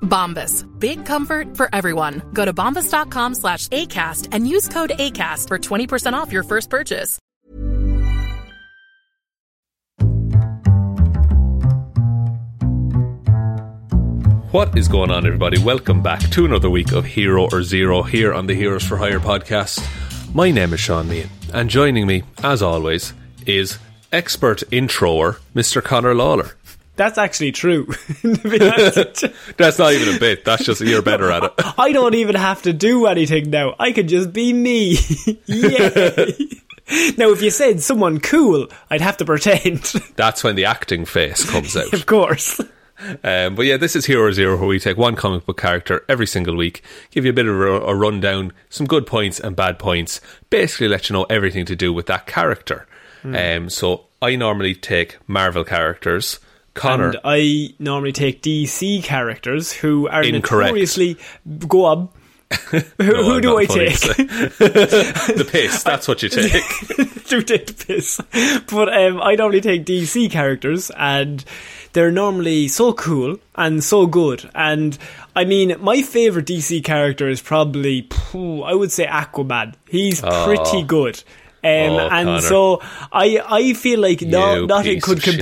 Bombas. Big comfort for everyone. Go to bombas.com slash ACAST and use code ACAST for 20% off your first purchase. What is going on, everybody? Welcome back to another week of Hero or Zero here on the Heroes for Hire podcast. My name is Sean Meehan, and joining me, as always, is expert introer, Mr. Connor Lawler. That's actually true. That's not even a bit. That's just you're better at it. I don't even have to do anything now. I can just be me. Yay. now, if you said someone cool, I'd have to pretend. That's when the acting face comes out. of course. Um, but yeah, this is Hero Zero, where we take one comic book character every single week, give you a bit of a, a rundown, some good points and bad points, basically let you know everything to do with that character. Mm. Um, so I normally take Marvel characters. Connor. And I normally take DC characters who are Incorrect. notoriously go on. who, no, who do I take? the piss. That's what you take. do take the piss. But um, I normally take DC characters, and they're normally so cool and so good. And I mean, my favorite DC character is probably, I would say Aquaman. He's Oh. pretty good. Um, Oh, and Connor. so I, I feel like no, nothing could of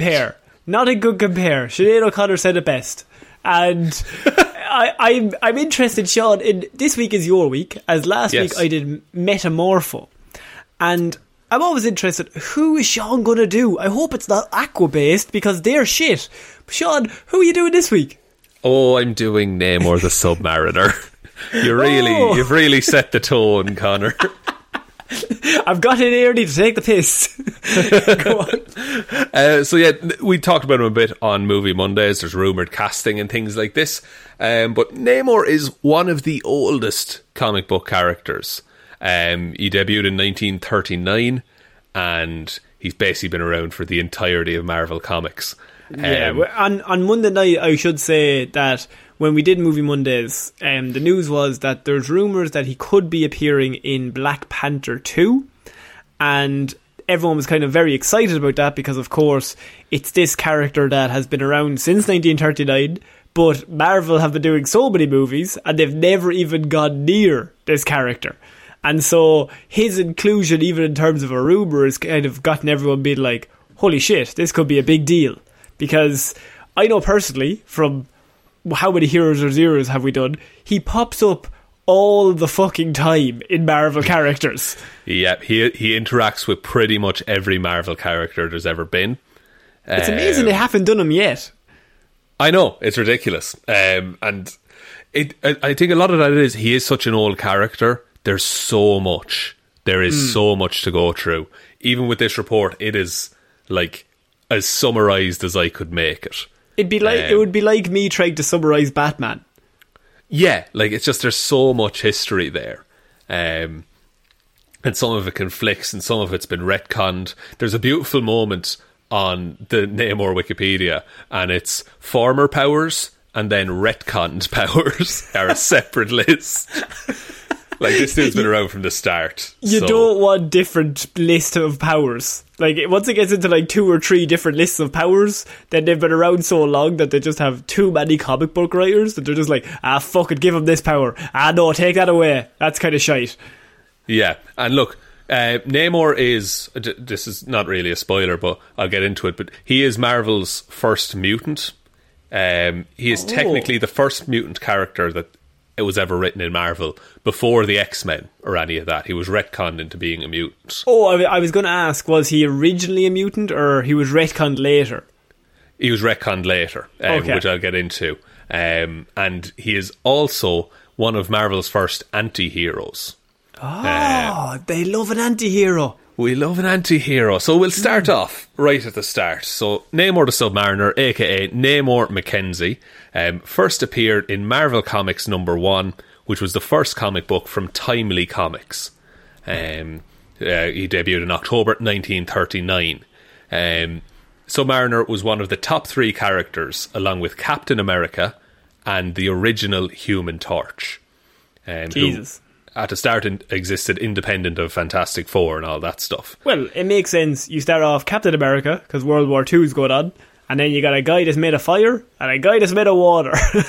shit. a good compare. Sinead O'Connor said it best. And I, I'm, I'm interested, Sean, in this week is your week, as last Yes. week I did Metamorpho. And I'm always interested, who is Sean going to do? I hope it's not Aqua based because they're shit. Sean, who are you doing this week? Oh, I'm doing Namor the Submariner. You really, Oh. you've really set the tone, Connor. I've got in early to take the piss. Go on. Uh, so yeah, we talked about him a bit on Movie Mondays. There's rumored casting and things like this. Um, but Namor is one of the oldest comic book characters. Um, he debuted in 1939, and he's basically been around for the entirety of Marvel Comics. Yeah, Um, well, on on Monday night, I should say that when we did Movie Mondays, um, the news was that there's rumors that he could be appearing in Black Panther two, and everyone was kind of very excited about that because, of course, it's this character that has been around since 1939. But Marvel have been doing so many movies, and they've never even gone near this character. And so his inclusion, even in terms of a rumor, has kind of gotten everyone being like, holy shit, this could be a big deal. Because I know personally, from how many Heroes or Zeros have we done, he pops up all the fucking time in Marvel characters. yeah, he he interacts with pretty much every Marvel character there's ever been. It's amazing Um, they haven't done him yet. I know it's ridiculous, um, and it. I, I think a lot of that is he is such an old character. There's so much. There is Hmm. so much to go through. Even with this report, it is like as summarized as I could make it. It'd be like it Um, would be like me trying to summarize Batman. Yeah, like it's just there's so much history there. Um, and some of it conflicts and some of it's been retconned. There's a beautiful moment on the Namor Wikipedia, and it's former powers and then retconned powers are a separate list. Like this dude's been around from the start. You so- don't want different list of powers. Like once it gets into like two or three different lists of powers, then they've been around so long that they just have too many comic book writers that they're just like, ah, fuck it, give him this power. Ah, no, take that away. That's kind of shite. Yeah, and look, uh, Namor is. d- This is not really a spoiler, but I'll get into it. But he is Marvel's first mutant. Um, he is technically the first mutant character that it was ever written in Marvel before the X Men or any of that. He was retconned into being a mutant. Oh, I, I was going to ask, was he originally a mutant or he was retconned later? He was retconned later, um, Okay. which I'll get into. Um, and he is also one of Marvel's first anti-heroes. Oh, they love an anti-hero. We love an anti-hero. So we'll start off right at the start. So Namor the Submariner, aka Namor McKenzie, um, first appeared in Marvel Comics number one, which was the first comic book from Timely Comics. Um, uh, he debuted in October 1939. Um, Submariner was one of the top three characters, along with Captain America and the original Human Torch. Um, who Jesus. At the start in, existed independent of Fantastic Four and all that stuff. Well, it makes sense. You start off Captain America because World War Two is going on, and then you got a guy that's made of fire and a guy that's made of water, and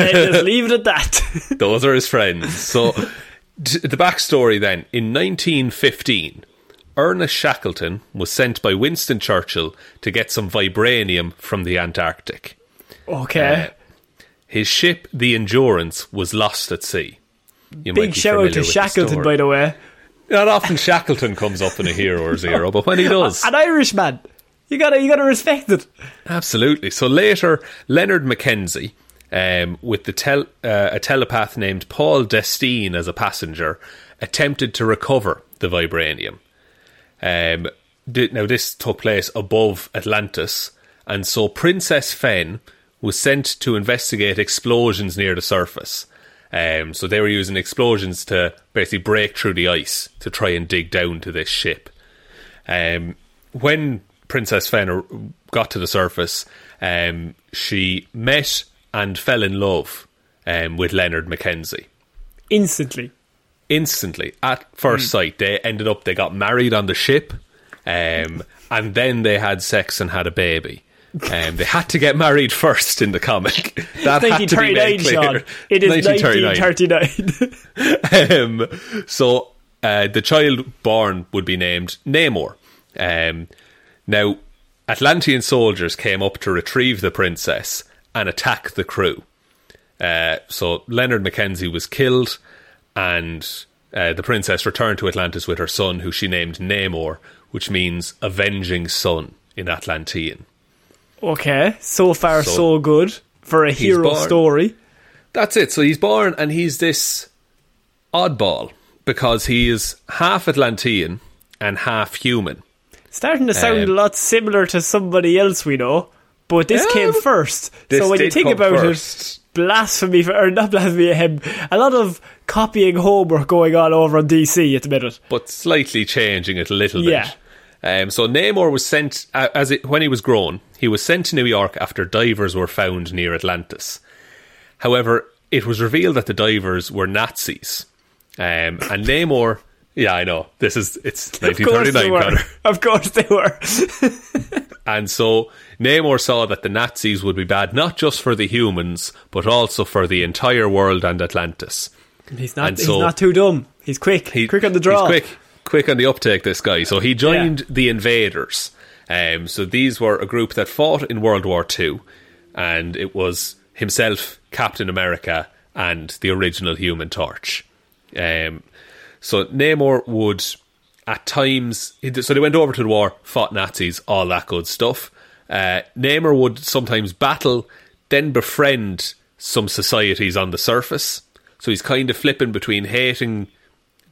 then just leave it at that. Those are his friends. So, t- the backstory then in 1915, Ernest Shackleton was sent by Winston Churchill to get some vibranium from the Antarctic. okay. Uh, his ship, the Endurance, was lost at sea. You Big shout out to Shackleton, by the way. Not often Shackleton comes up in a hero or zero, but when he does, An Irishman. You gotta, you gotta respect it. Absolutely. So later, Leonard McKenzie, um, with the tel- uh, a telepath named Paul Destine as a passenger, attempted to recover the vibranium. Um, now, this took place above Atlantis, and so Princess Fen was sent to investigate explosions near the surface. Um, so they were using explosions to basically break through the ice to try and dig down to this ship. Um, when Princess Fenner got to the surface, um, she met and fell in love um, with Leonard McKenzie. Instantly. Instantly, at first sight, they ended up, they got married on the ship, um, and then they had sex and had a baby. Um, they had to get married first in the comic. That had to be made clear. It is 1939. 1939. um, so uh, the child born would be named Namor. Um, now, Atlantean soldiers came up to retrieve the princess and attack the crew. Uh, so Leonard McKenzie was killed, and uh, the princess returned to Atlantis with her son, who she named Namor, which means avenging son in Atlantean. Okay, so far So- so, good for a hero story. That's it. So he's born, and he's this oddball because he is half Atlantean and half human. Starting to sound Um, a lot similar to somebody else we know, but this Yeah, came first. this so when you think about first. it, blasphemy for, or not blasphemy, um, a lot of copying homework going on over on DC at the minute. but slightly changing it a little Yeah. bit. Um, so Namor was sent uh, as it, when he was grown. He was sent to New York after divers were found near Atlantis. However, it was revealed that the divers were Nazis, um, and Namor. Yeah, I know. This is it's 1939. Of course 1939, they were. Of course they were. And so Namor saw that the Nazis would be bad not just for the humans, but also for the entire world and Atlantis. He's not. And he's so- not too dumb. He's quick. He- quick on the draw. He's quick, quick on the uptake. This guy. So he joined the invaders. Um, so these were a group that fought in World War Two, and it was himself, Captain America, and the original Human Torch. Um, so Namor would, at times, so they went over to the war, fought Nazis, all that good stuff. Uh, Namor would sometimes battle, then befriend some societies on the surface. So he's kind of flipping between hating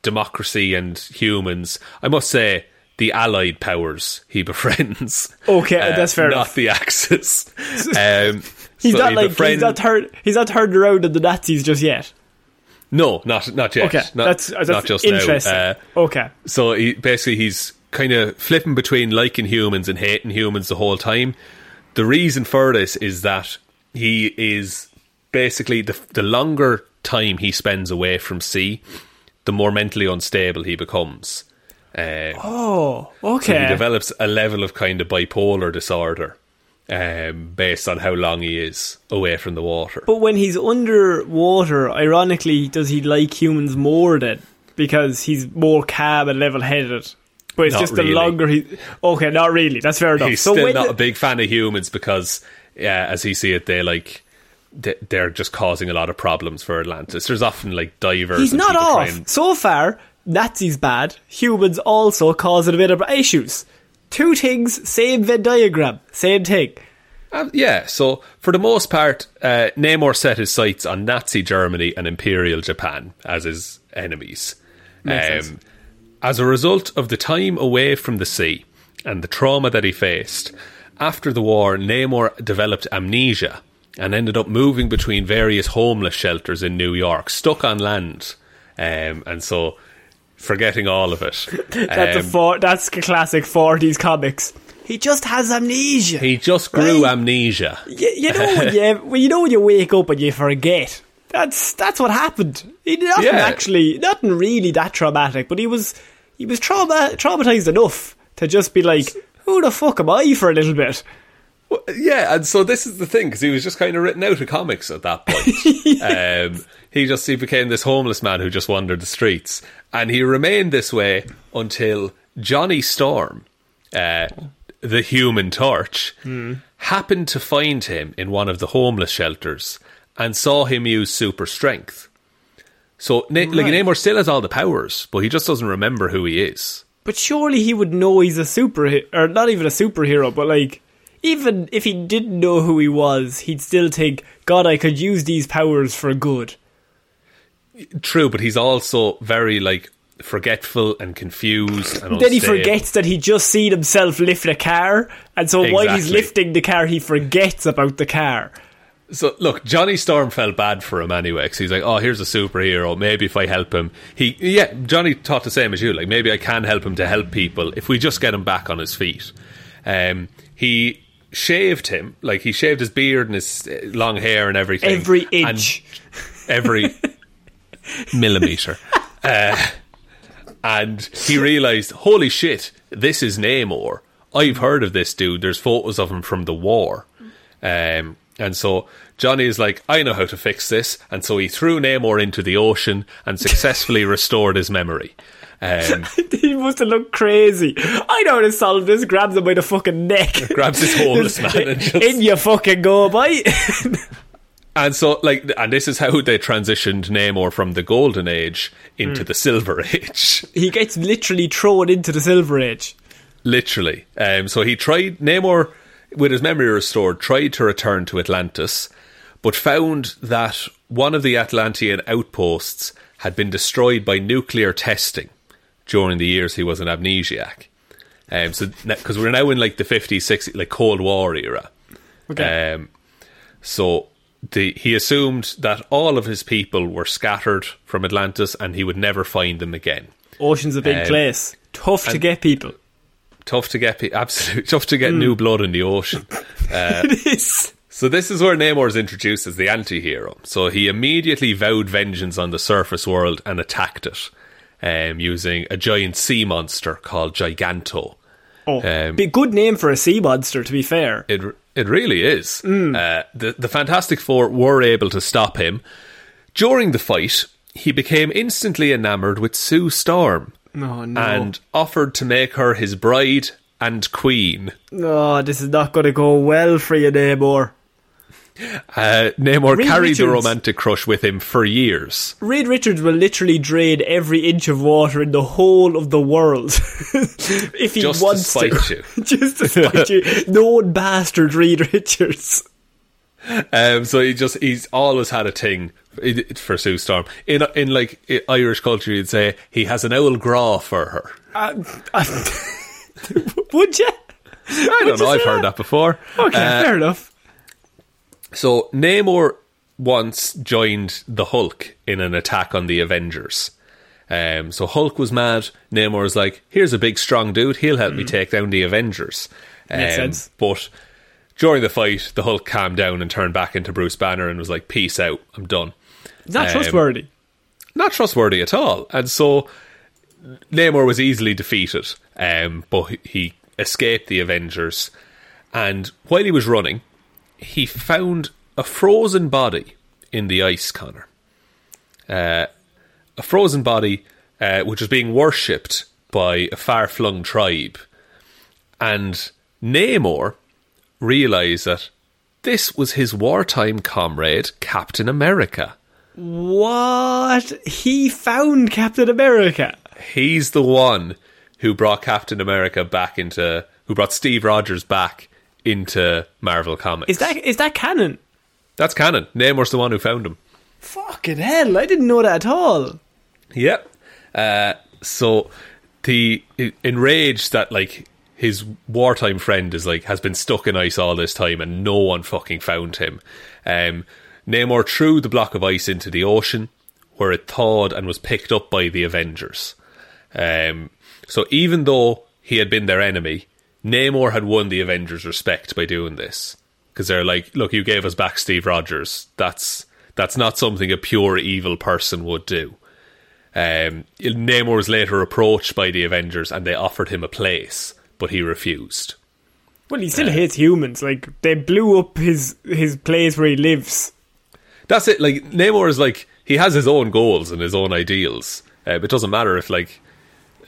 democracy and humans. I must say, the allied powers he befriends. Okay, that's fair Not enough. the Axis. Um, He's so not he like befriend- he's not turned. He's not turned around on the Nazis just yet. No, not not yet. Okay, not, that's that's not just interesting. now. Uh, okay, so he basically he's kind of flipping between liking humans and hating humans the whole time. The reason for this is that he is basically the the longer time he spends away from sea, the more mentally unstable he becomes. Uh, Oh, so he develops a level of kind of bipolar disorder um, based on how long he is away from the water. But when he's underwater, ironically, does he like humans more then? Because he's more calm and level headed. But it's Not just really. the longer he. Okay, not really. That's fair enough. He's so still not the- a big fan of humans because, yeah, as he see it, they like they're just causing a lot of problems for Atlantis. There's often like divers. he's not off. trying- So far, Nazis bad. Humans also causing a bit of issues. Two things, same Venn diagram, same thing. Uh, yeah, so for the most part, uh, Namor set his sights on Nazi Germany and Imperial Japan as his enemies. Um. As a result of the time away from the sea and the trauma that he faced, after the war, Namor developed amnesia and ended up moving between various homeless shelters in New York, stuck on land. Um, and so, forgetting all of it. That's a Um, for, that's a classic forties comics. He just has amnesia. he just grew Right. amnesia. You, you know when you when you know when you wake up and you forget. That's that's what happened. He nothing Yeah. actually, nothing really that traumatic, but he was he was trauma, traumatized enough to just be like, "Who the fuck am I?" for a little bit. Well, Yeah, and so this is the thing because he was just kind of written out of comics at that point. um, he just he became this homeless man who just wandered the streets, and he remained this way until Johnny Storm, uh, the Human Torch, happened to find him in one of the homeless shelters and saw him use super strength. So, Na- like Right. Namor still has all the powers, but he just doesn't remember who he is. But surely he would know he's a superhero, or not even a superhero, but like, even if he didn't know who he was, he'd still think, God, I could use these powers for good. True, but he's also very like forgetful and confused. And Then he forgets that he just seen himself lift a car, and so while he's lifting the car, he forgets about the car. So look, Johnny Storm felt bad for him anyway because he's like, "Oh, here's a superhero. Maybe if I help him, he yeah." Johnny thought the same as you. Like maybe I can help him to help people if we just get him back on his feet. Um, he shaved him, like he shaved his beard and his uh, long hair and everything. Every inch. every millimeter. Uh, and he realized, holy shit, this is Namor. I've heard of this dude. There's photos of him from the war. Um, and so Johnny is like, I know how to fix this. And so he threw Namor into the ocean and successfully restored his memory. Um, he must have looked crazy. I know how to solve this. Grabs him by the fucking neck. grabs this homeless man and just In your fucking go, bye. And so, like, and this is how they transitioned Namor from the Golden Age into the Silver Age. he gets literally thrown into the Silver Age. Literally. Um, so he tried, Namor, with his memory restored, tried to return to Atlantis, but found that one of the Atlantean outposts had been destroyed by nuclear testing during the years he was an amnesiac. Um, so, because we're now in like the 50s, 60s, like Cold War era. Okay. Um, so the, he assumed that all of his people were scattered from Atlantis and he would never find them again. Ocean's a big um, place. Tough to get people. Tough to get, pe- absolutely tough to get new blood in the ocean. it is. So this is where Namor is introduced as the anti-hero. So he immediately vowed vengeance on the surface world and attacked it, um, using a giant sea monster called Giganto. Oh, Um, be good name for a sea monster, to be fair. It it really is. Uh, the the Fantastic Four were able to stop him. During the fight, he became instantly enamored with Sue Storm Oh, no. and offered to make her his bride and queen. Oh, this is not going to go well for you, Namor. Uh, Namor Reed carried the romantic crush with him for years. Reed Richards will literally drain every inch of water in the whole of the world if he Just to wants spite to. you. Just to spite you. Known bastard Reed Richards. Um, so he just he's always had a thing for Sue Storm. In in like Irish culture, you'd say he has an owl graw for her. Uh, uh, would you? I don't know. I've heard that before. Okay, Uh, fair enough. So Namor once joined the Hulk in an attack on the Avengers. Um, so Hulk was mad. Namor was like, "Here's a big, strong dude. He'll help me take down the Avengers." Um, Makes sense. But during the fight, the Hulk calmed down and turned back into Bruce Banner and was like, "Peace out. I'm done." Not um, trustworthy. not trustworthy at all. And so Namor was easily defeated, um, but he escaped the Avengers. And while he was running, he found a frozen body in the ice, Connor. Uh, a frozen body uh, which was being worshipped by a far flung tribe. And Namor realised that this was his wartime comrade, Captain America. What? He found Captain America. He's the one who brought Captain America back into, who brought Steve Rogers back into Marvel Comics. Is that is that canon? That's canon. Namor's the one who found him. Fucking hell! I didn't know that at all. Yep. Uh, so the enraged that like his wartime friend is like has been stuck in ice all this time and no one fucking found him. Um, Namor threw the block of ice into the ocean where it thawed and was picked up by the Avengers. Um, so even though he had been their enemy, Namor had won the Avengers' respect by doing this because they're like, "Look, you gave us back Steve Rogers. That's that's not something a pure evil person would do." Um, Namor was later approached by the Avengers and they offered him a place, but he refused. Well, he still hates humans. Like they blew up his his place where he lives. That's it. Like Namor is like he has his own goals and his own ideals. Uh, it doesn't matter if like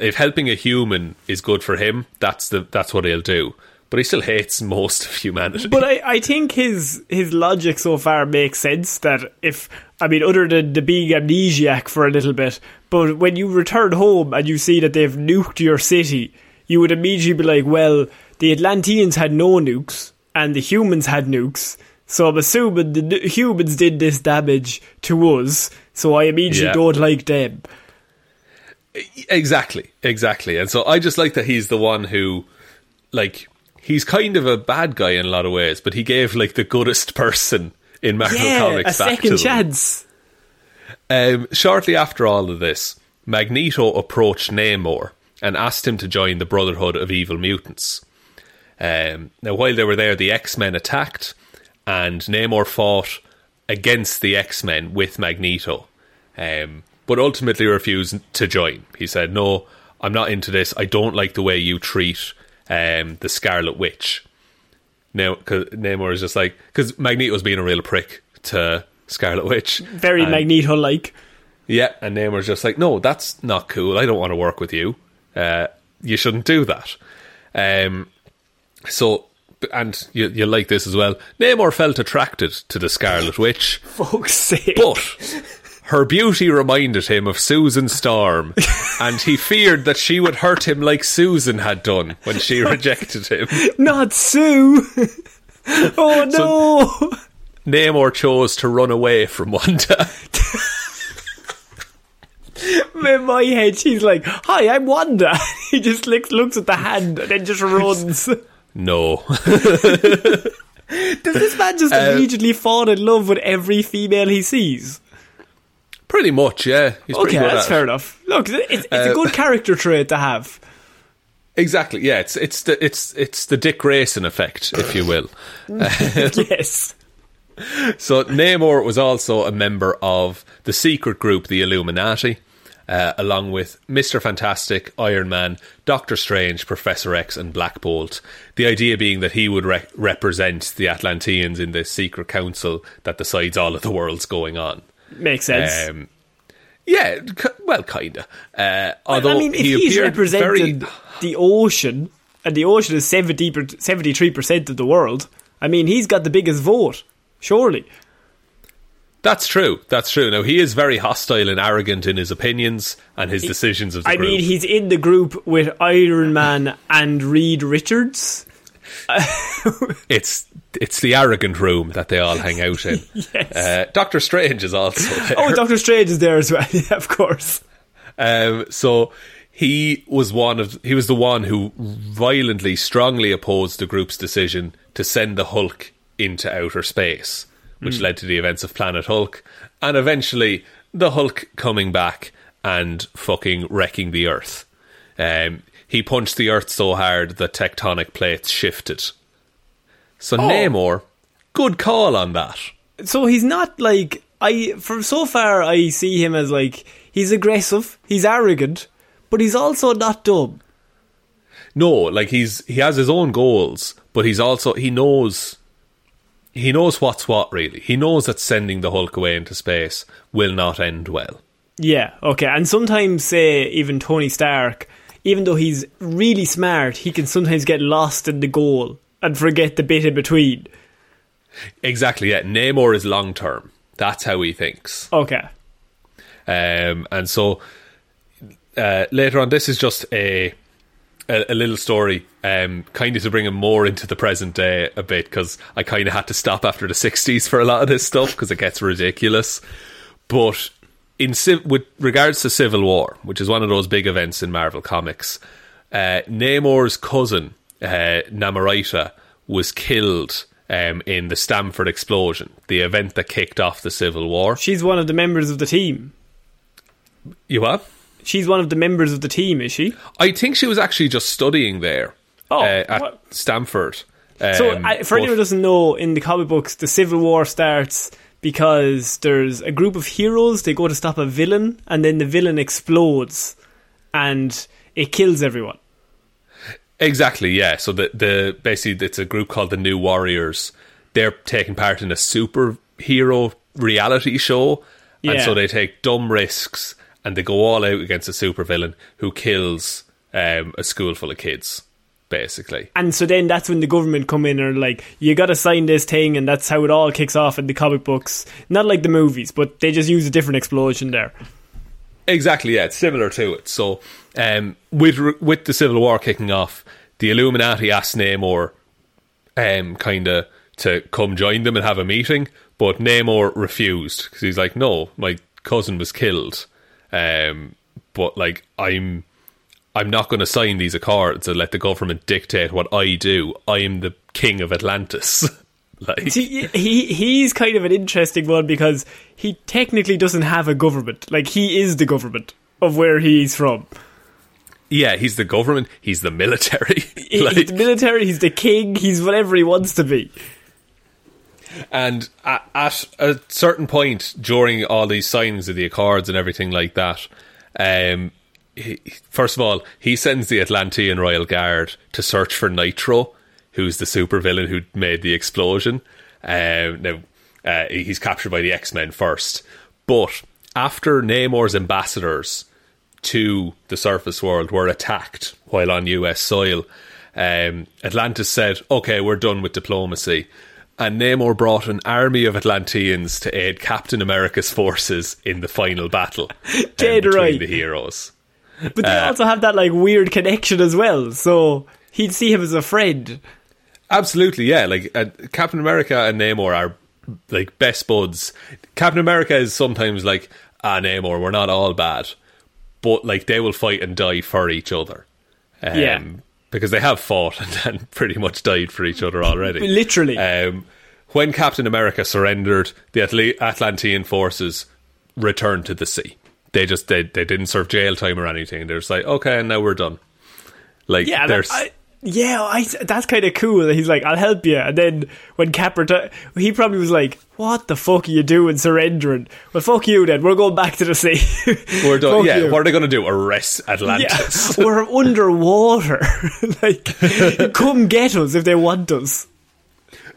if helping a human is good for him. That's the that's what he'll do. But he still hates most of humanity. But I, I think his his logic so far makes sense that if I mean other than the being amnesiac for a little bit, but when you return home and you see that they've nuked your city, you would immediately be like, well, the Atlanteans had no nukes and the humans had nukes. So I'm assuming the n- humans did this damage to us, so I immediately Yeah. don't like them. Exactly, exactly. And so I just like that he's the one who, like, he's kind of a bad guy in a lot of ways, but he gave like the goodest person in Marvel Yeah, Comics a back to second them. chance. Um, shortly after all of this, Magneto approached Namor and asked him to join the Brotherhood of Evil Mutants. Um, now, while they were there, the X Men attacked, and Namor fought against the X Men with Magneto, um, but ultimately refused to join. He said, No, I'm not into this. I don't like the way you treat um, the Scarlet Witch. Now, cause Namor is just like, because Magneto's being a real prick to Scarlet Witch. Very Magneto like. yeah, and Namor's just like, no, that's not cool. I don't want to work with you. Uh, you shouldn't do that. Um, so, and you, you like this as well. Namor felt attracted to the Scarlet Witch, Fuck's sake. but her beauty reminded him of Susan Storm, and he feared that she would hurt him like Susan had done when she rejected him. Not Sue. oh no. Namor chose to run away from Wanda. In my head, she's like, "Hi, I'm Wanda." he just looks looks at the hand and then just runs. No. Does this man just uh, immediately fall in love with every female he sees? Pretty much, yeah. He's Okay, good that's at fair enough. Look, it's, it's a Uh, good character trait to have. Exactly. Yeah, it's it's the it's it's the Dick Grayson effect, if you will. yes. So Namor was also a member of the secret group, the Illuminati, uh, along with Mister Fantastic, Iron Man, Doctor Strange, Professor X, and Black Bolt. The idea being that he would re- represent the Atlanteans in this secret council that decides all of the world's going on. Makes sense. Um, yeah, well, kinda. Uh, although I mean, if he he's represented very, the ocean, and the ocean is 70 73% of the world, I mean, he's got the biggest vote. Surely. That's true. That's true. Now he is very hostile and arrogant in his opinions and his decisions of the I group. mean, he's in the group with Iron Man and Reed Richards. it's it's the arrogant room that they all hang out in. Yes. uh, Doctor Strange is also there. Oh, Doctor Strange is there as well. Yeah, of course. Um, so he was one of he was the one who violently, strongly opposed the group's decision to send the Hulk into outer space, which Hmm. led to the events of Planet Hulk, and eventually the Hulk coming back and fucking wrecking the Earth. Um, he punched the Earth so hard that tectonic plates shifted. So Oh. Namor, good call on that. So he's not like I. From so far, I see him as like he's aggressive, he's arrogant, but he's also not dumb. No, like he's he has his own goals, but he's also he knows he knows what's what really. He knows that sending the Hulk away into space will not end well. Yeah, okay. And sometimes, say, even Tony Stark, even though he's really smart, he can sometimes get lost in the goal and forget the bit in between. Exactly, yeah. Namor is long term. That's how he thinks. Okay. Um, and so uh, later on, this is just a a, a little story, um, kind of to bring him more into the present day a bit, because I kind of had to stop after the '60s for a lot of this stuff because it gets ridiculous. But in with regards to Civil War, which is one of those big events in Marvel Comics, uh, Namor's cousin uh, Namorita was killed um, in the Stamford explosion, the event that kicked off the Civil War. She's one of the members of the team. You what? She's one of the members of the team, is she? I think she was actually just studying there Oh, uh, at what? Stanford. So, Um, I, for anyone who doesn't know, in the comic books, the Civil War starts because there's a group of heroes, they go to stop a villain, and then the villain explodes and it kills everyone. Exactly, yeah. So the the basically it's a group called the New Warriors. They're taking part in a superhero reality show, and Yeah. so they take dumb risks and they go all out against a supervillain who kills um, a school full of kids, basically. And so then that's when the government come in and are like, you gotta sign this thing, and that's how it all kicks off in the comic books. Not like the movies, but they just use a different explosion there. Exactly, yeah, it's similar to it. So, um, with with the Civil War kicking off, the Illuminati asked Namor, um, kind of to come join them and have a meeting, but Namor refused because he's like, "No, my cousin was killed, um, but like I'm." I'm not going to sign these accords and let the government dictate what I do. I am the king of Atlantis. like, See, he he's kind of an interesting one because he technically doesn't have a government. Like he is the government of where he's from. Yeah, he's the government. He's the military. Like, he's the military. He's the king. He's whatever he wants to be. And at, at a certain point during all these signings of the accords and everything like that, um, he, first of all, he sends the Atlantean Royal Guard to search for Nitro, who's the supervillain who made the explosion. Um, now, uh, he's captured by the X Men first. But after Namor's ambassadors to the surface world were attacked while on US soil, um, Atlantis said, okay, we're done with diplomacy. And Namor brought an army of Atlanteans to aid Captain America's forces in the final battle um, Dead between right. the heroes. But they also have that like weird connection as well. So he'd see him as a friend. Absolutely, yeah. Like uh, Captain America and Namor are like best buds. Captain America is sometimes like, ah, Namor, we're not all bad, but like they will fight and die for each other. Um, Yeah. because they have fought and, and pretty much died for each other already. Literally. Um, when Captain America surrendered, the Atl- Atlantean forces returned to the sea. They just they, they didn't serve jail time or anything. They're just like, okay, and now we're done. Like Yeah, there's I, yeah, I, that's kind of cool. that He's like, "I'll help you," and then when Cap reti- he probably was like, "What the fuck are you doing, surrendering?" Well, fuck you. Then we're going back to the sea. we're done. Yeah, you. what are they going to do? Arrest Yeah, Atlantis? we're underwater. like, come get us if they want us.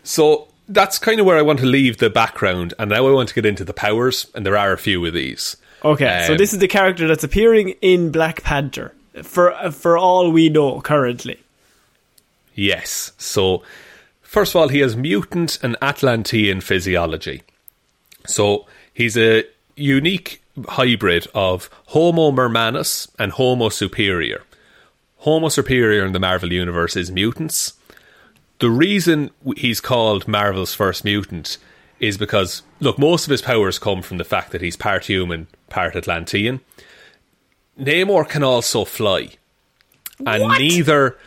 So that's kind of where I want to leave the background, and now I want to get into the powers, and there are a few of these. Okay, so Um, this is the character that's appearing in Black Panther for for all we know currently. Yes. So, first of all, he has mutant and Atlantean physiology. So, he's a unique hybrid of Homo mermanus and Homo superior. Homo superior in the Marvel Universe is mutants. The reason he's called Marvel's first mutant is because, look, most of his powers come from the fact that he's part human, part Atlantean. Namor can also fly and neither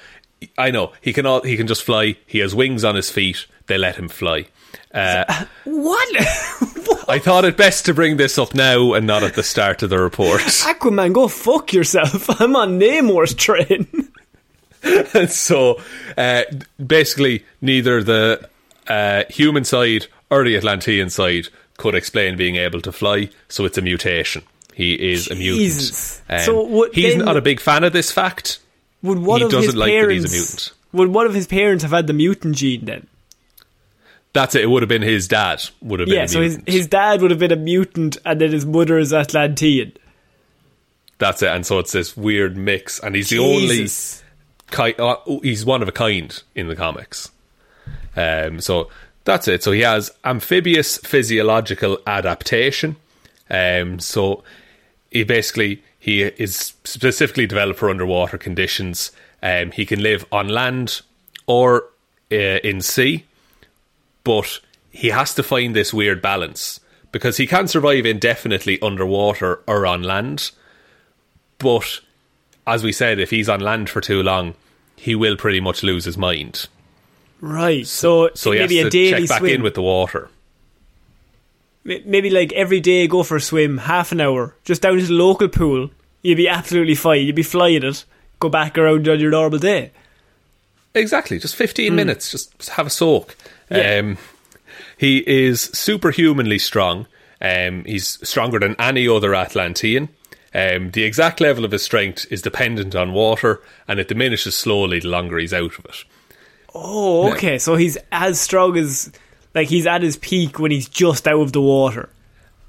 I know he can all he can just fly. He has wings on his feet. They let him fly. Uh, What? I thought it best to bring this up now and not at the start of the report. Aquaman, go fuck yourself. I'm on Namor's train. and so, uh, basically, neither the uh, human side or the Atlantean side could explain being able to fly. So it's a mutation. He is a mutant. Um, So what- he's then- not a big fan of this fact. Would one He of his doesn't like that parents? he's a mutant. Would one of his parents have had the mutant gene then? That's it. It would have been his dad. Would have been Yeah, so his his dad would have been a mutant, and then his mother is Atlantean. That's it. And so it's this weird mix, and he's the only ki- uh, he's one of a kind in the comics. Um, so that's it. So he has amphibious physiological adaptation. Um, so he basically he is specifically developed for underwater conditions. Um, he can live on land or uh, in sea, but he has to find this weird balance because he can survive indefinitely underwater or on land. But as we said, if he's on land for too long, he will pretty much lose his mind. Right. So, So he maybe has a to daily check back swim. in with the water. Maybe like every day go for a swim, half an hour, just down to the local pool. You'd be absolutely fine. You'd be flying it. Go back around on your normal day. Exactly, just 15 minutes, just have a soak. Yeah. Um, he is superhumanly strong. Um, he's stronger than any other Atlantean. Um, the exact level of his strength is dependent on water, and it diminishes slowly the longer he's out of it. Oh, okay. So he's as strong as like he's at his peak when he's just out of the water.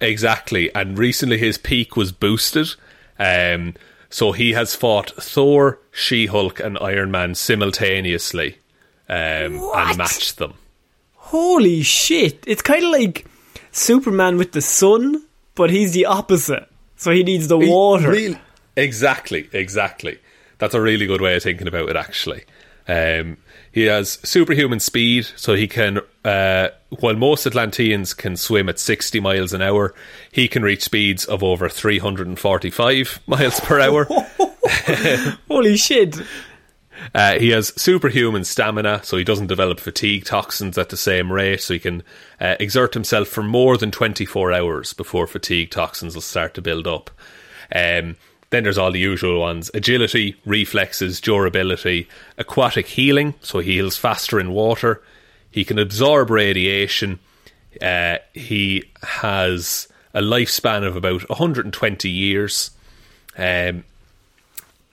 Exactly, and recently his peak was boosted. Um, so he has fought Thor, She Hulk, and Iron Man simultaneously um, and matched them. Holy shit! It's kind of like Superman with the sun, but he's the opposite. So he needs the water. Really- exactly, exactly. That's a really good way of thinking about it, actually. Um, he has superhuman speed, so he can, uh, while most Atlanteans can swim at 60 miles an hour, he can reach speeds of over 345 miles per hour. Holy shit! Uh, he has superhuman stamina, so he doesn't develop fatigue toxins at the same rate, so he can uh, exert himself for more than 24 hours before fatigue toxins will start to build up. Um, then there's all the usual ones agility, reflexes, durability, aquatic healing, so he heals faster in water. He can absorb radiation. Uh, he has a lifespan of about 120 years. Um,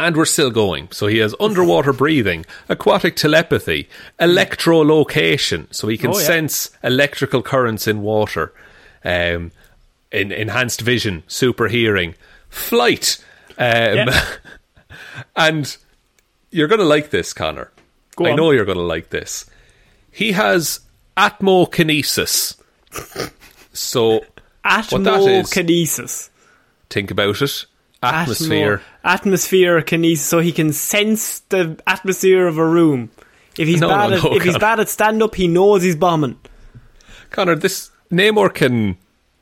and we're still going. So he has underwater breathing, aquatic telepathy, electrolocation, so he can Oh, yeah. sense electrical currents in water, um, in, enhanced vision, super hearing, flight, um, Yeah. and you're going to like this, Connor. Go I on. know you're going to like this. He has atmokinesis. So Atmokinesis. think about it. Atmosphere. Atmo- atmosphere kinesis, so he can sense the atmosphere of a room. If he's No, bad no, at no, if he's bad at stand up, he knows he's bombing. Connor, this Namor can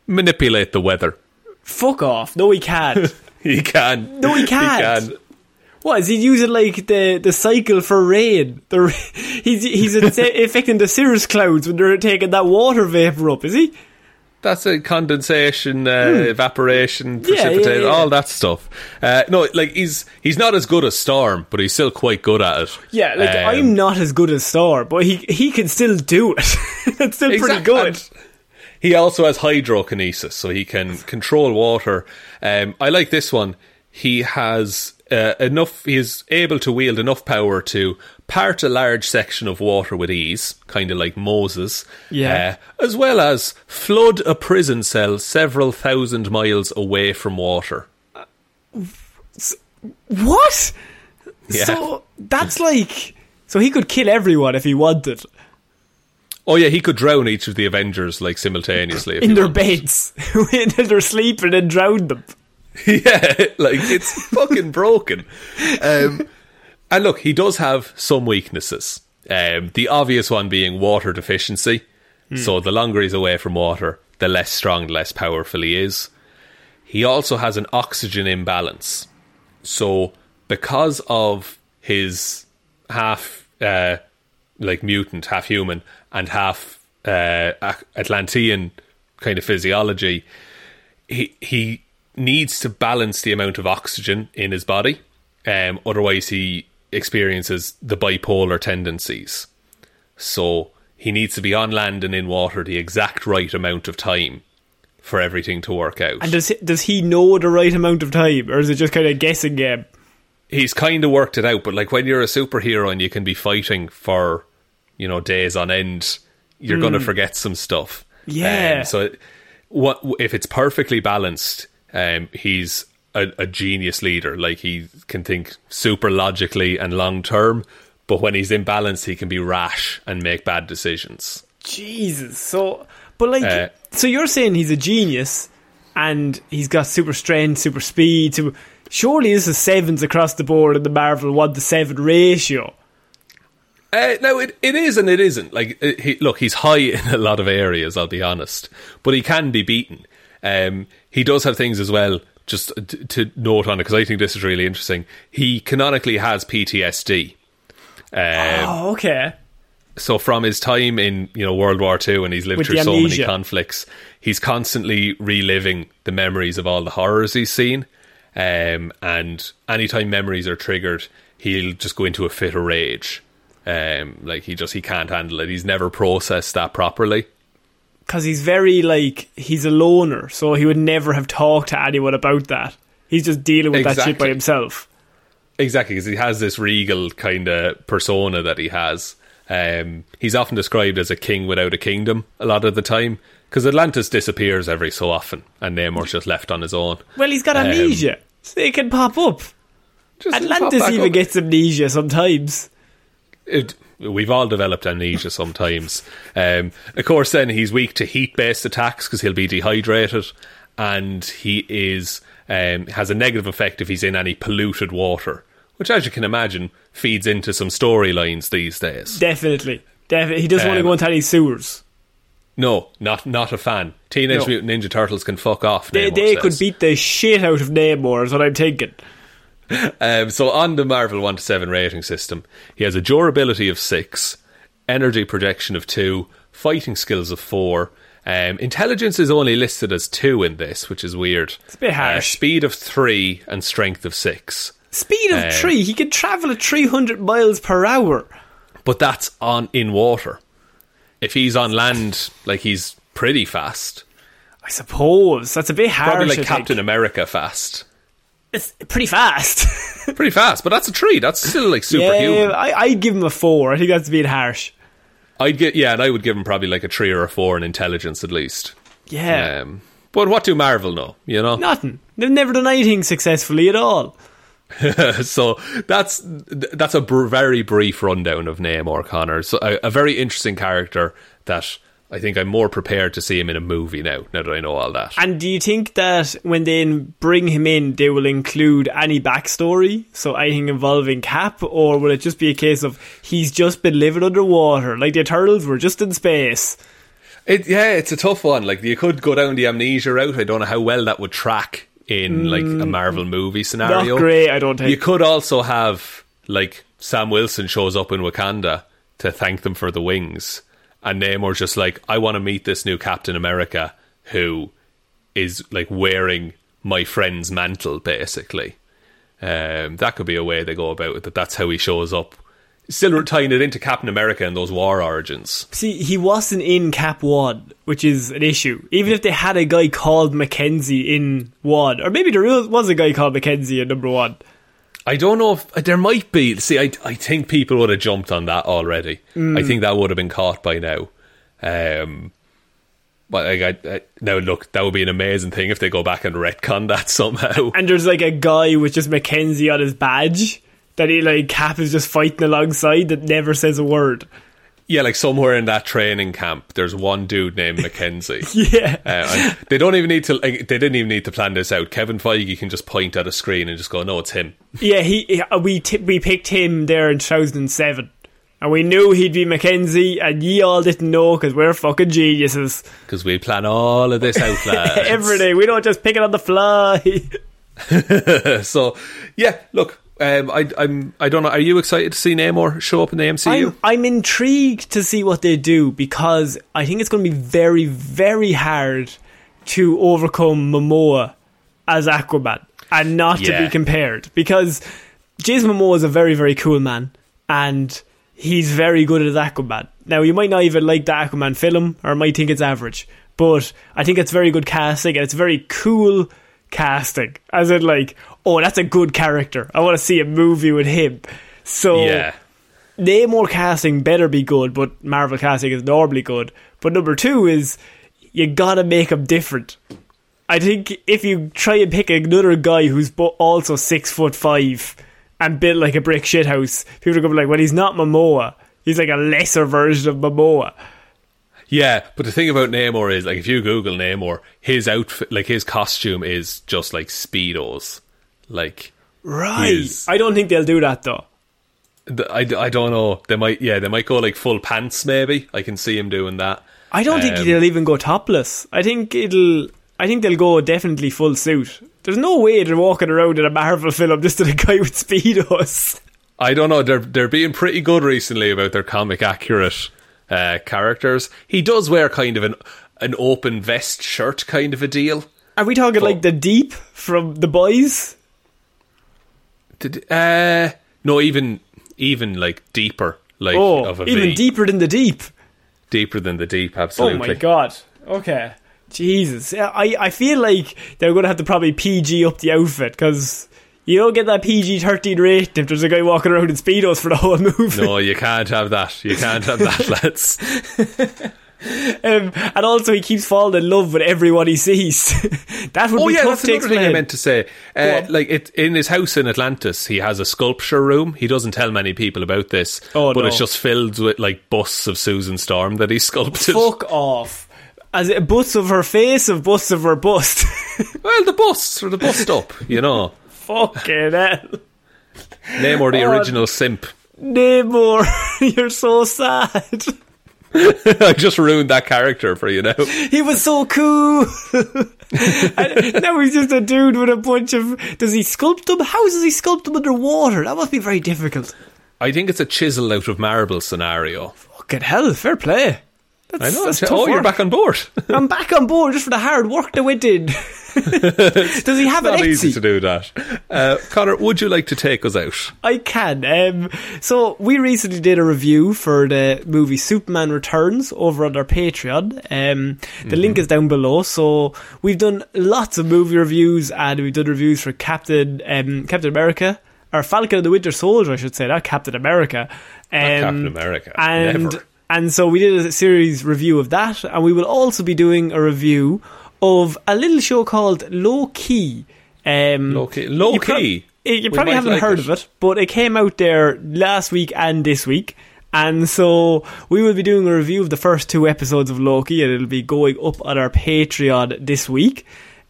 manipulate the weather. Fuck off! No, he can't. He can. No, he can't. can. what is he using like the the cycle for rain? The he's he's affecting the cirrus clouds when they're taking that water vapor up. Is he? That's a condensation, uh, evaporation, Hmm. Yeah, yeah, precipitation, yeah. all that stuff. Uh, no, like he's he's not as good as Storm, but he's still quite good at it. Yeah, like Um, I'm not as good as Thor, but he he can still do it. That's still pretty good. and He also has hydrokinesis, so he can control water. Um, I like this one. He has uh, enough. He is able to wield enough power to part a large section of water with ease, kind of like Moses. Yeah. Uh, as well as flood a prison cell several thousand miles away from water. What? Yeah. So that's like so he could kill everyone if he wanted Oh yeah, he could drown each of the Avengers like simultaneously in their beds when they're sleeping and drown them. yeah, like it's fucking broken. Um, and look, he does have some weaknesses. Um, the obvious one being water deficiency. So the longer he's away from water, the less strong, the less powerful he is. He also has an oxygen imbalance. So because of his half uh, like mutant, half human, and half uh, Atlantean kind of physiology, he he needs to balance the amount of oxygen in his body. Um, otherwise, he experiences the bipolar tendencies. So he needs to be on land and in water the exact right amount of time for everything to work out. And does he, does he know the right amount of time, or is it just kind of guessing game? he's kind of worked it out, but like when you're a superhero and you can be fighting for, you know, days on end, you're going to forget some stuff. Yeah. Um, so what if it's perfectly balanced? Um, he's a, a genius leader. Like he can think super logically and long term, but when he's in balance, he can be rash and make bad decisions. Jesus. So, but like, Uh, so you're saying he's a genius, and he's got super strength, super speed. Super, surely this is sevens across the board in the Marvel one to seven ratio. Uh, no, it, it is and it isn't. Like, uh, he, look, he's high in a lot of areas. I'll be honest, but he can be beaten. Um, he does have things as well. Just to, to note on it because I think this is really interesting. He canonically has PTSD. Um, Oh, okay. so from his time in you know World War Two and he's lived With through so many conflicts, he's constantly reliving the memories of all the horrors he's seen. Um, and anytime memories are triggered, he'll just go into a fit of rage. Um, like he just he can't handle it. He's never processed that properly. Because he's very like he's a loner, so he would never have talked to anyone about that. He's just dealing with that shit by himself. Exactly, because he has this regal kind of persona that he has. Um, he's often described as a king without a kingdom a lot of the time because Atlantis disappears every so often and Namor's just left on his own. Well, he's got Um, amnesia, so it can pop up. Pop Atlantis back even up. gets amnesia sometimes. It, we've all developed amnesia sometimes. Um, of course, then he's weak to heat-based attacks because he'll be dehydrated, and he is um, has a negative effect if he's in any polluted water, which, as you can imagine, feeds into some storylines these days. Definitely, definitely. He doesn't want to Um, go into any sewers. no, not not a fan. Teenage No. Mutant Ninja Turtles can fuck off. They, Namor they says. could beat the shit out of Namor. Is what I'm thinking. Um, so on the Marvel one to seven rating system, he has a durability of six, energy projection of two, fighting skills of four. Um, intelligence is only listed as two in this, which is weird. It's a bit harsh. speed of three and strength of six, Speed of Um, three. He can travel at 300 miles per hour. but that's on in water. If he's on land, like he's pretty fast, I suppose that's a bit harsh. probably I like think. Captain America fast. It's pretty fast. Pretty fast, but that's a tree. That's still like superhuman. yeah, I, I'd give him a four. I think that's being harsh. I'd get yeah, and I would give him probably like a three or a four in intelligence at least. Yeah, Um, but what do Marvel know? You know, nothing. They've never done anything successfully at all. so that's that's a br- very brief rundown of Namor Connor. So a, a very interesting character that I think I'm more prepared to see him in a movie now. Now that I know all that. And do you think that when they bring him in, they will include any backstory? So anything involving Cap, or will it just be a case of he's just been living underwater, like the turtles were just in space? It, yeah, it's a tough one. Like you could go down the amnesia route. I don't know how well that would track in like a Marvel movie scenario. Mm. Not great, I don't think. You could also have like Sam Wilson shows up in Wakanda to thank them for the wings, and Namor's just like, I want to meet this new Captain America who is like wearing my friend's mantle, basically. Um, that could be a way they go about it. That that's how he shows up. Still tying it into Captain America and those war origins. See, he wasn't in Cap 1, which is an issue. Even if they had a guy called McKenzie in 1, or maybe there was a guy called McKenzie in number 1. I don't know if there might be. See, I I think people would have jumped on that already. I think that would have been caught by now. Um, but like, I, I, now look, that would be an amazing thing if they go back and retcon that somehow. And there's like a guy with just McKenzie on his badge that he like Cap is just fighting alongside that never says a word. Yeah, like somewhere in that training camp, there's one dude named McKenzie. Yeah. Uh, they don't even need to. Like, they didn't even need to plan this out. Kevin Feige can just point at a screen and just go, "No, it's him." Yeah, he, uh, we t- we picked him there in 2007. And we knew he'd be McKenzie, and ye all didn't know because we're fucking geniuses. Because we plan all of this out, lads. Everything. We don't just pick it on the fly. so, yeah, look, um, I, I'm, I don't know. Are you excited to see Namor show up in the MCU? I'm, I'm intrigued to see what they do because I think it's going to be very, very hard to overcome Momoa as Aquaman and not to be compared because Jason Momoa is a very, very cool man and he's very good as Aquaman. Now, you might not even like the Aquaman film or might think it's average, but but I think it's very good casting and it's very cool casting. As in, like, oh, that's a good character. I want to see a movie with him. So, Yeah. Namor casting better be good, but Marvel casting is normally good. But number two is you gotta make him different. I think if you try and pick another guy who's also six foot five and built like a brick shithouse, people are gonna be like, "Well, he's not Momoa. He's like a lesser version of Momoa." Yeah, but the thing about Namor is, like, if you Google Namor, his outfit, like, his costume is just like Speedos. Like, Right. is- I don't think they'll do that though. th- I, I don't know. They might, yeah, they might go like full pants, maybe. I can see him doing that. I don't think Um, they'll even go topless. I think it'll. I think they'll go definitely full suit. There's no way they're walking around in a Marvel film just to the guy with speedos. I don't know. They're they're being pretty good recently about their comic accurate uh, characters. He does wear kind of an an open vest shirt kind of a deal. Are we talking like the Deep from The Boys? Did, uh, no, even even like deeper, like Oh, of a even V. deeper than the Deep. deeper than the deep. Absolutely. Oh my god. Okay. Jesus. Yeah, I, I feel like they're going to have to probably PG up the outfit because you don't get that PG 13 rate if there's a guy walking around in Speedos for the whole movie. No, you can't have that. You can't have that, lads. Um, and also, he keeps falling in love with everyone he sees. that would Oh be yeah, tough that's to another thing I meant to say. Uh, like it in his house in Atlantis, he has a sculpture room. He doesn't tell many people about this, Oh, but no. it's just filled with like busts of Susan Storm that he sculpted. Fuck off. As a bust of her face, of bust of her bust. Well, the busts or the bust up, you know. Fucking hell. Namor, the Oh, original simp. Namor, you're so sad. I just ruined that character for you now. He was so cool. now he's just a dude with a bunch of. Does he sculpt them? How does he sculpt them underwater? That must be very difficult. I think it's a chisel out of marble scenario. Fucking hell, fair play. That's, I know. That's it's- oh, you're back on board. I'm back on board just for the hard work that we did. Does he have an Not easy to do that. Uh, Connor, would you like to take us out? I can. Um, so we recently did a review for the movie Superman Returns over on our Patreon. Um, the link is down below. So we've done lots of movie reviews, and we've done reviews for Captain um, Captain America. Or Falcon and the Winter Soldier, I should say, not Captain America. Um, Captain America. And Never. And so we did a series review of that, and we will also be doing a review of a little show called Low Key. Um, Low Key- Low you Key? you We probably haven't like heard it. of it, but it came out there last week and this week. And so we will be doing a review of the first two episodes of Loki, and it'll be going up on our Patreon this week.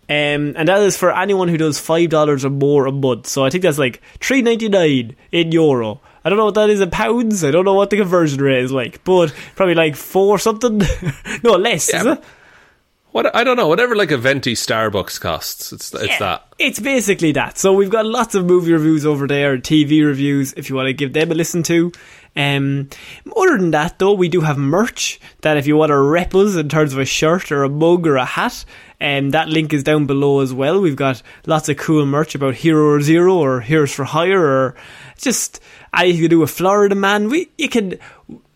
Um, and that is for anyone who does five dollars or more a month. So I think that's like three ninety nine in euro. I don't know what that is in pounds. I don't know what the conversion rate is like, but probably like four something. no less, Yeah? What I don't know. Whatever like a venti Starbucks costs, it's it's Yeah, that. It's basically that. So we've got lots of movie reviews over there, TV reviews, if you want to give them a listen to. Um, other than that, though, we do have merch that if you want to rep us in terms of a shirt or a mug or a hat, um, that link is down below as well. We've got lots of cool merch about Hero Zero or Heroes for Hire or just anything to do with Florida Man. We you can.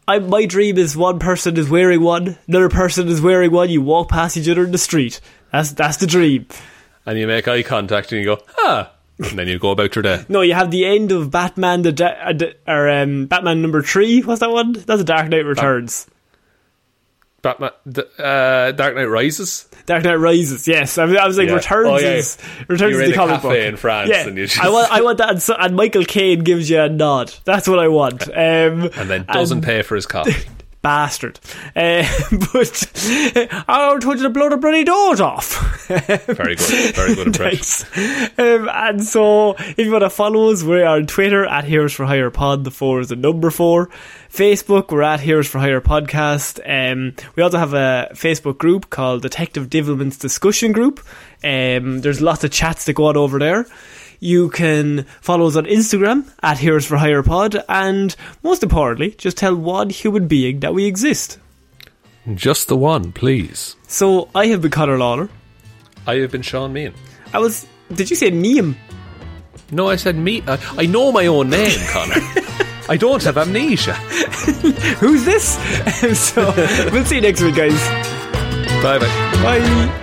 I, my dream is one person is wearing one, another person is wearing one. You walk past each other in the street. That's that's the dream. And you make eye contact and you go, ah, and then you go about your day. No, you have the end of Batman, the da- uh, or um, Batman number three. What's that one? That's a Dark Knight Returns. Batman, the, uh, Dark Knight Rises. Dark Knight Rises. Yes, I was, I was like Yeah. Returns Oh, yeah. is Returns You're is the comic cafe book in France Yeah, and you just- I want I want that, and, so, and Michael Caine gives you a nod. That's what I want. Um, And then doesn't pay for his coffee. bastard. Uh, but I don't want you to blow the bloody doors off. Very good. Very good impression. Um, and so, if you want to follow us, we're on Twitter at Heroes for Hire Pod. The four is the number four. Facebook, we're at Heroes for Hire Podcast. Um, we also have a Facebook group called Detective Divilment's Discussion Group. Um, there's lots of chats that go on over there. You can follow us on Instagram at Heroes for Hire Pod, and most importantly, just tell one human being that we exist. Just the one, please. So I have been Connor Lawler. I have been Sean Mean. I was. Did you say Neum? No, I said me. I, I know my own name, Connor. I don't have amnesia. Who's this? so we'll see you next week, guys. Bye bye. Bye.